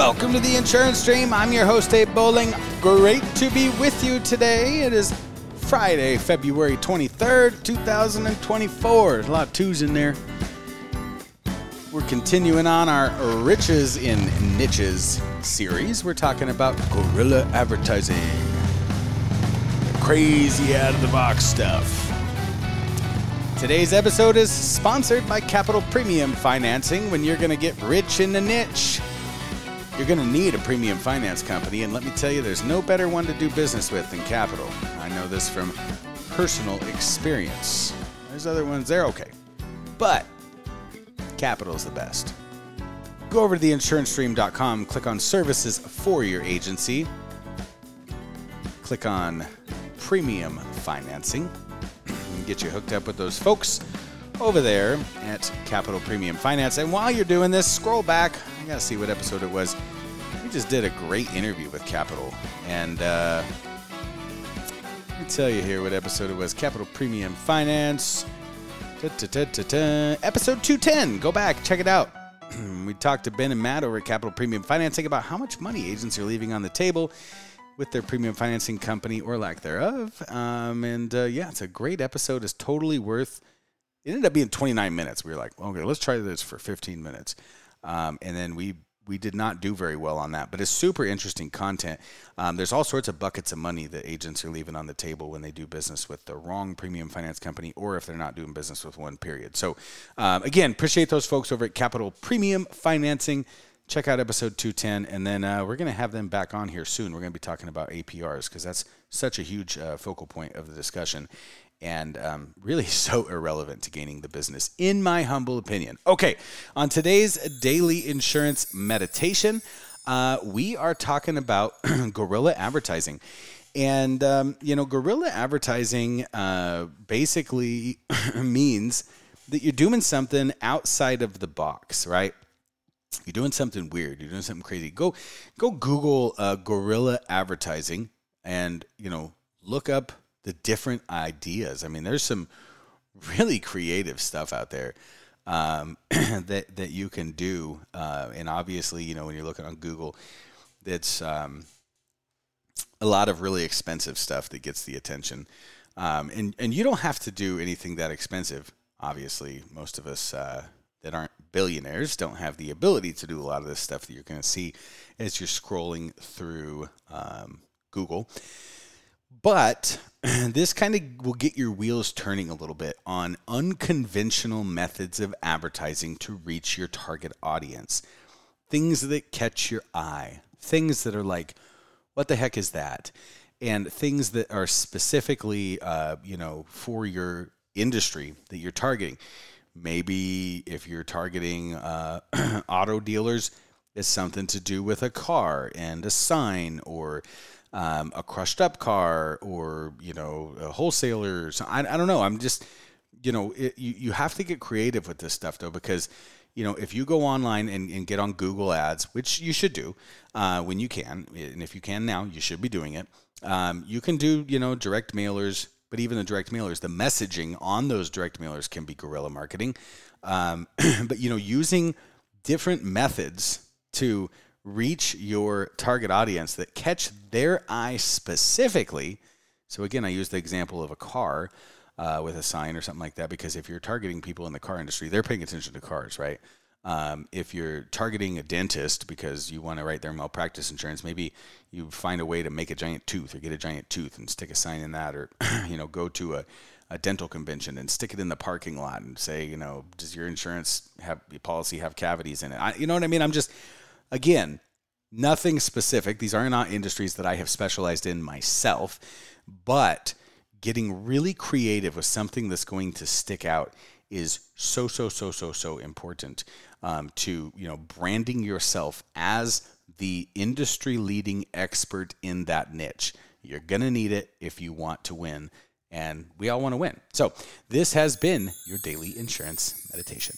Welcome to the Insurance Dream. I'm your host, Abe Bolender. Great to be with you today. It is Friday, February 23rd, 2024. There's a lot of twos in there. We're continuing on our Riches in Niches series. We're talking about guerrilla advertising, crazy out of the box stuff. Today's episode is sponsored by Capital Premium Financing. When you're going to get rich in the niche, you're going to need a premium finance company, and let me tell you, there's no better one to do business with than Capital. I know this from personal experience. There's other ones, they're okay. But Capital's the best. Go over to theinsurancedream.com, click on services for your agency, click on premium financing, and get you hooked up with those folks over there at Capital Premium Finance. And while you're doing this, scroll back. I got to see what episode it was. We just did a great interview with Capital. And uh, let me tell you here what episode it was Capital Premium Finance. Da-da-da-da-da. Episode 210. Go back, check it out. we talked to Ben and Matt over at Capital Premium Financing about how much money agents are leaving on the table with their premium financing company or lack thereof. Um, and uh, yeah, it's a great episode. It's totally worth it ended up being 29 minutes. We were like, okay, let's try this for 15 minutes. Um, and then we we did not do very well on that, but it's super interesting content. Um, there's all sorts of buckets of money that agents are leaving on the table when they do business with the wrong premium finance company or if they're not doing business with one period. So, um, again, appreciate those folks over at Capital Premium Financing. Check out episode 210, and then uh, we're going to have them back on here soon. We're going to be talking about APRs because that's such a huge uh, focal point of the discussion and um, really so irrelevant to gaining the business, in my humble opinion. Okay, on today's daily insurance meditation, uh, we are talking about guerrilla advertising. And, um, you know, guerrilla advertising uh, basically means that you're doing something outside of the box, right? You're doing something weird. You're doing something crazy. Go, go Google uh, guerrilla advertising, and you know, look up the different ideas. I mean, there's some really creative stuff out there um, that that you can do, uh, and obviously, you know, when you're looking on Google, it's um, a lot of really expensive stuff that gets the attention, um, and and you don't have to do anything that expensive. Obviously, most of us uh, that aren't billionaires don't have the ability to do a lot of this stuff that you're going to see as you're scrolling through um, Google. But this kind of will get your wheels turning a little bit on unconventional methods of advertising to reach your target audience. Things that catch your eye, things that are like, what the heck is that? And things that are specifically, uh, you know, for your industry that you're targeting. Maybe if you're targeting uh, auto dealers, it's something to do with a car and a sign or um, a crushed up car or you know a wholesaler. I, I don't know. I'm just you know it, you you have to get creative with this stuff though because you know if you go online and, and get on Google Ads, which you should do uh, when you can, and if you can now, you should be doing it. Um, you can do you know direct mailers. But even the direct mailers, the messaging on those direct mailers can be guerrilla marketing. Um, but you know, using different methods to reach your target audience that catch their eye specifically. So again, I use the example of a car uh, with a sign or something like that because if you're targeting people in the car industry, they're paying attention to cars, right? Um, if you're targeting a dentist because you want to write their malpractice insurance, maybe you find a way to make a giant tooth or get a giant tooth and stick a sign in that, or you know, go to a, a dental convention and stick it in the parking lot and say, you know, does your insurance have your policy have cavities in it? I, you know what I mean? I'm just Again, nothing specific. These are not industries that I have specialized in myself, but getting really creative with something that's going to stick out is so so so so so important um, to you know branding yourself as the industry leading expert in that niche. You're to need it if you want to win and we all want to win. So this has been your daily insurance meditation